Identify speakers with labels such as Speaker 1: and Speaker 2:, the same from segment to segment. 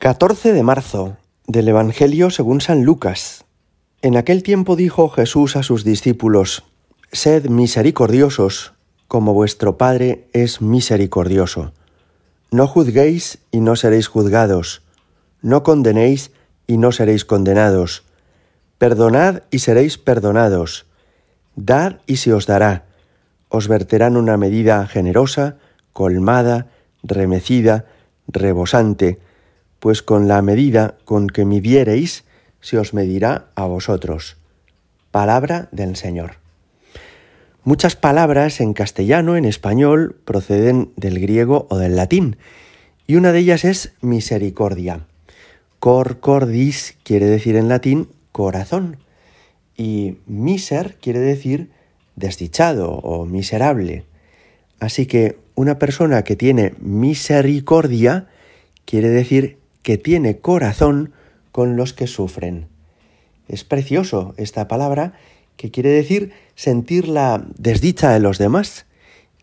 Speaker 1: 14 de marzo del Evangelio según San Lucas. En aquel tiempo dijo Jesús a sus discípulos, Sed misericordiosos, como vuestro Padre es misericordioso. No juzguéis y no seréis juzgados. No condenéis y no seréis condenados. Perdonad y seréis perdonados. Dad y se os dará. Os verterán una medida generosa, colmada, remecida, rebosante, pues con la medida con que midiereis, se os medirá a vosotros. Palabra del Señor. Muchas palabras en castellano, en español, proceden del griego o del latín, y una de ellas es misericordia. Cor cordis quiere decir en latín corazón, y miser quiere decir desdichado o miserable. Así que una persona que tiene misericordia quiere decir que tiene corazón con los que sufren. Es precioso esta palabra que quiere decir sentir la desdicha de los demás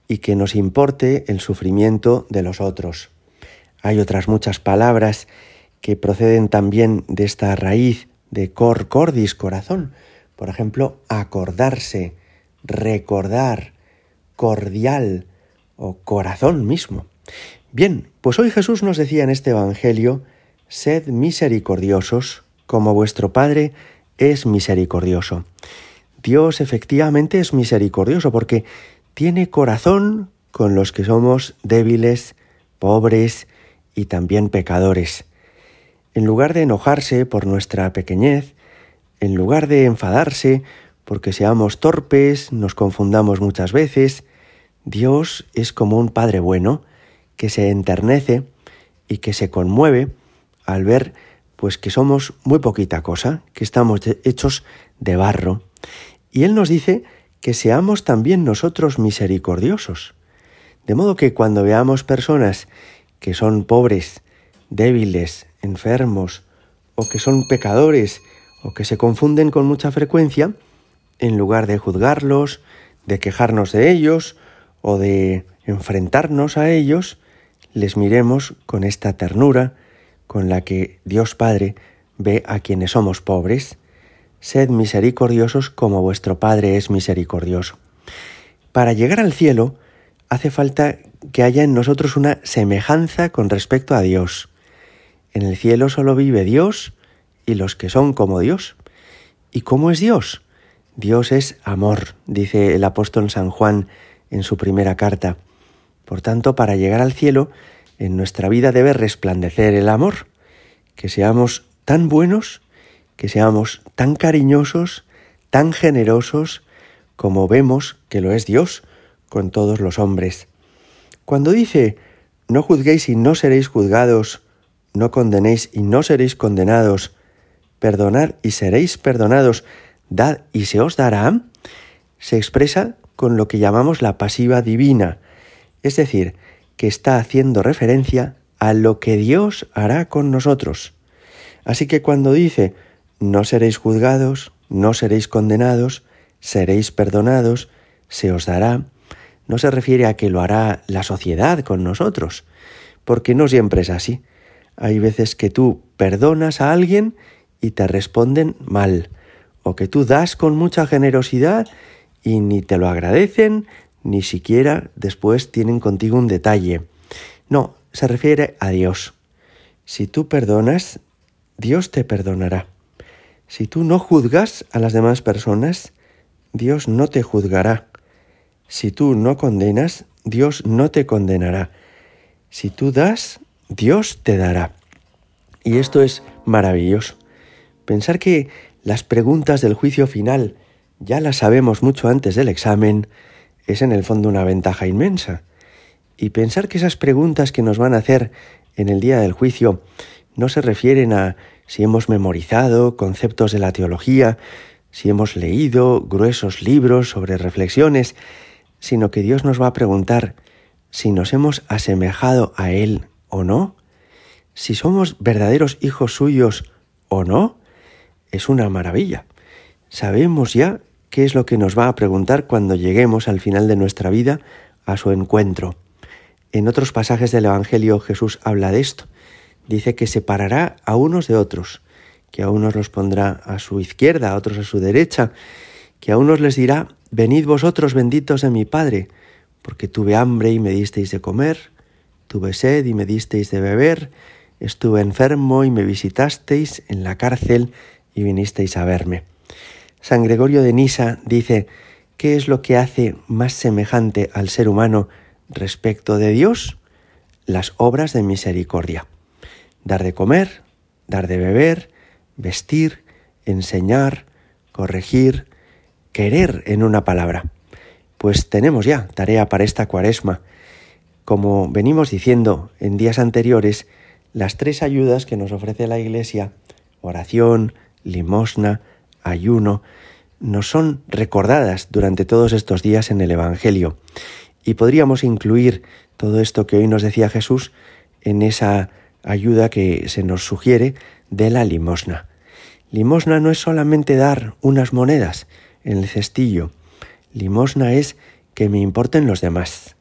Speaker 1: y que nos importe el sufrimiento de los otros. Hay otras muchas palabras que proceden también de esta raíz de cor cordis, corazón. Por ejemplo, acordarse, recordar, cordial o corazón mismo. Bien, pues hoy Jesús nos decía en este Evangelio, sed misericordiosos como vuestro Padre es misericordioso. Dios efectivamente es misericordioso porque tiene corazón con los que somos débiles, pobres y también pecadores. En lugar de enojarse por nuestra pequeñez, en lugar de enfadarse porque seamos torpes, nos confundamos muchas veces, Dios es como un Padre bueno que se enternece y que se conmueve al ver pues que somos muy poquita cosa, que estamos hechos de barro. Y Él nos dice que seamos también nosotros misericordiosos. De modo que cuando veamos personas que son pobres, débiles, enfermos, o que son pecadores, o que se confunden con mucha frecuencia, en lugar de juzgarlos, de quejarnos de ellos, o de enfrentarnos a ellos, les miremos con esta ternura con la que Dios Padre ve a quienes somos pobres. Sed misericordiosos como vuestro Padre es misericordioso. Para llegar al cielo hace falta que haya en nosotros una semejanza con respecto a Dios. En el cielo solo vive Dios y los que son como Dios. ¿Y cómo es Dios? Dios es amor, dice el apóstol San Juan en su primera carta. Por tanto, para llegar al cielo, en nuestra vida debe resplandecer el amor, que seamos tan buenos, que seamos tan cariñosos, tan generosos, como vemos que lo es Dios con todos los hombres. Cuando dice, no juzguéis y no seréis juzgados, no condenéis y no seréis condenados, perdonad y seréis perdonados, dad y se os dará, se expresa con lo que llamamos la pasiva divina, es decir, que está haciendo referencia a lo que Dios hará con nosotros. Así que cuando dice, no seréis juzgados, no seréis condenados, seréis perdonados, se os dará, no se refiere a que lo hará la sociedad con nosotros, porque no siempre es así. Hay veces que tú perdonas a alguien y te responden mal, o que tú das con mucha generosidad y ni te lo agradecen, ni siquiera después tienen contigo un detalle. No, se refiere a Dios. Si tú perdonas, Dios te perdonará. Si tú no juzgas a las demás personas, Dios no te juzgará. Si tú no condenas, Dios no te condenará. Si tú das, Dios te dará. Y esto es maravilloso. Pensar que las preguntas del juicio final ya las sabemos mucho antes del examen, es en el fondo una ventaja inmensa. Y pensar que esas preguntas que nos van a hacer en el día del juicio no se refieren a si hemos memorizado conceptos de la teología, si hemos leído gruesos libros sobre reflexiones, sino que Dios nos va a preguntar si nos hemos asemejado a Él o no, si somos verdaderos hijos suyos o no, es una maravilla. Sabemos ya qué es lo que nos va a preguntar cuando lleguemos al final de nuestra vida a su encuentro. En otros pasajes del Evangelio Jesús habla de esto. dice que separará a unos de otros, que a unos los pondrá a su izquierda, a otros a su derecha, que a unos les dirá, venid vosotros benditos de mi Padre, porque tuve hambre y me disteis de comer, tuve sed y me disteis de beber, estuve enfermo y me visitasteis en la cárcel y vinisteis a verme. San Gregorio de Nisa dice, ¿qué es lo que hace más semejante al ser humano respecto de Dios? Las obras de misericordia. Dar de comer, dar de beber, vestir, enseñar, corregir, querer en una palabra. Pues tenemos ya tarea para esta cuaresma. Como venimos diciendo en días anteriores, las tres ayudas que nos ofrece la Iglesia, oración, limosna, ayuno, nos son recordadas durante todos estos días en el Evangelio. Y podríamos incluir todo esto que hoy nos decía Jesús en esa ayuda que se nos sugiere de la limosna. Limosna no es solamente dar unas monedas en el cestillo. Limosna es que me importen los demás.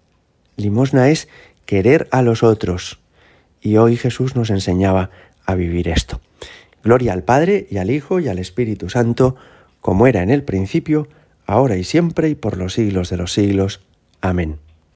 Speaker 1: Limosna es querer a los otros. Y hoy Jesús nos enseñaba a vivir esto. Gloria al Padre y al Hijo y al Espíritu Santo, como era en el principio, ahora y siempre y por los siglos de los siglos. Amén.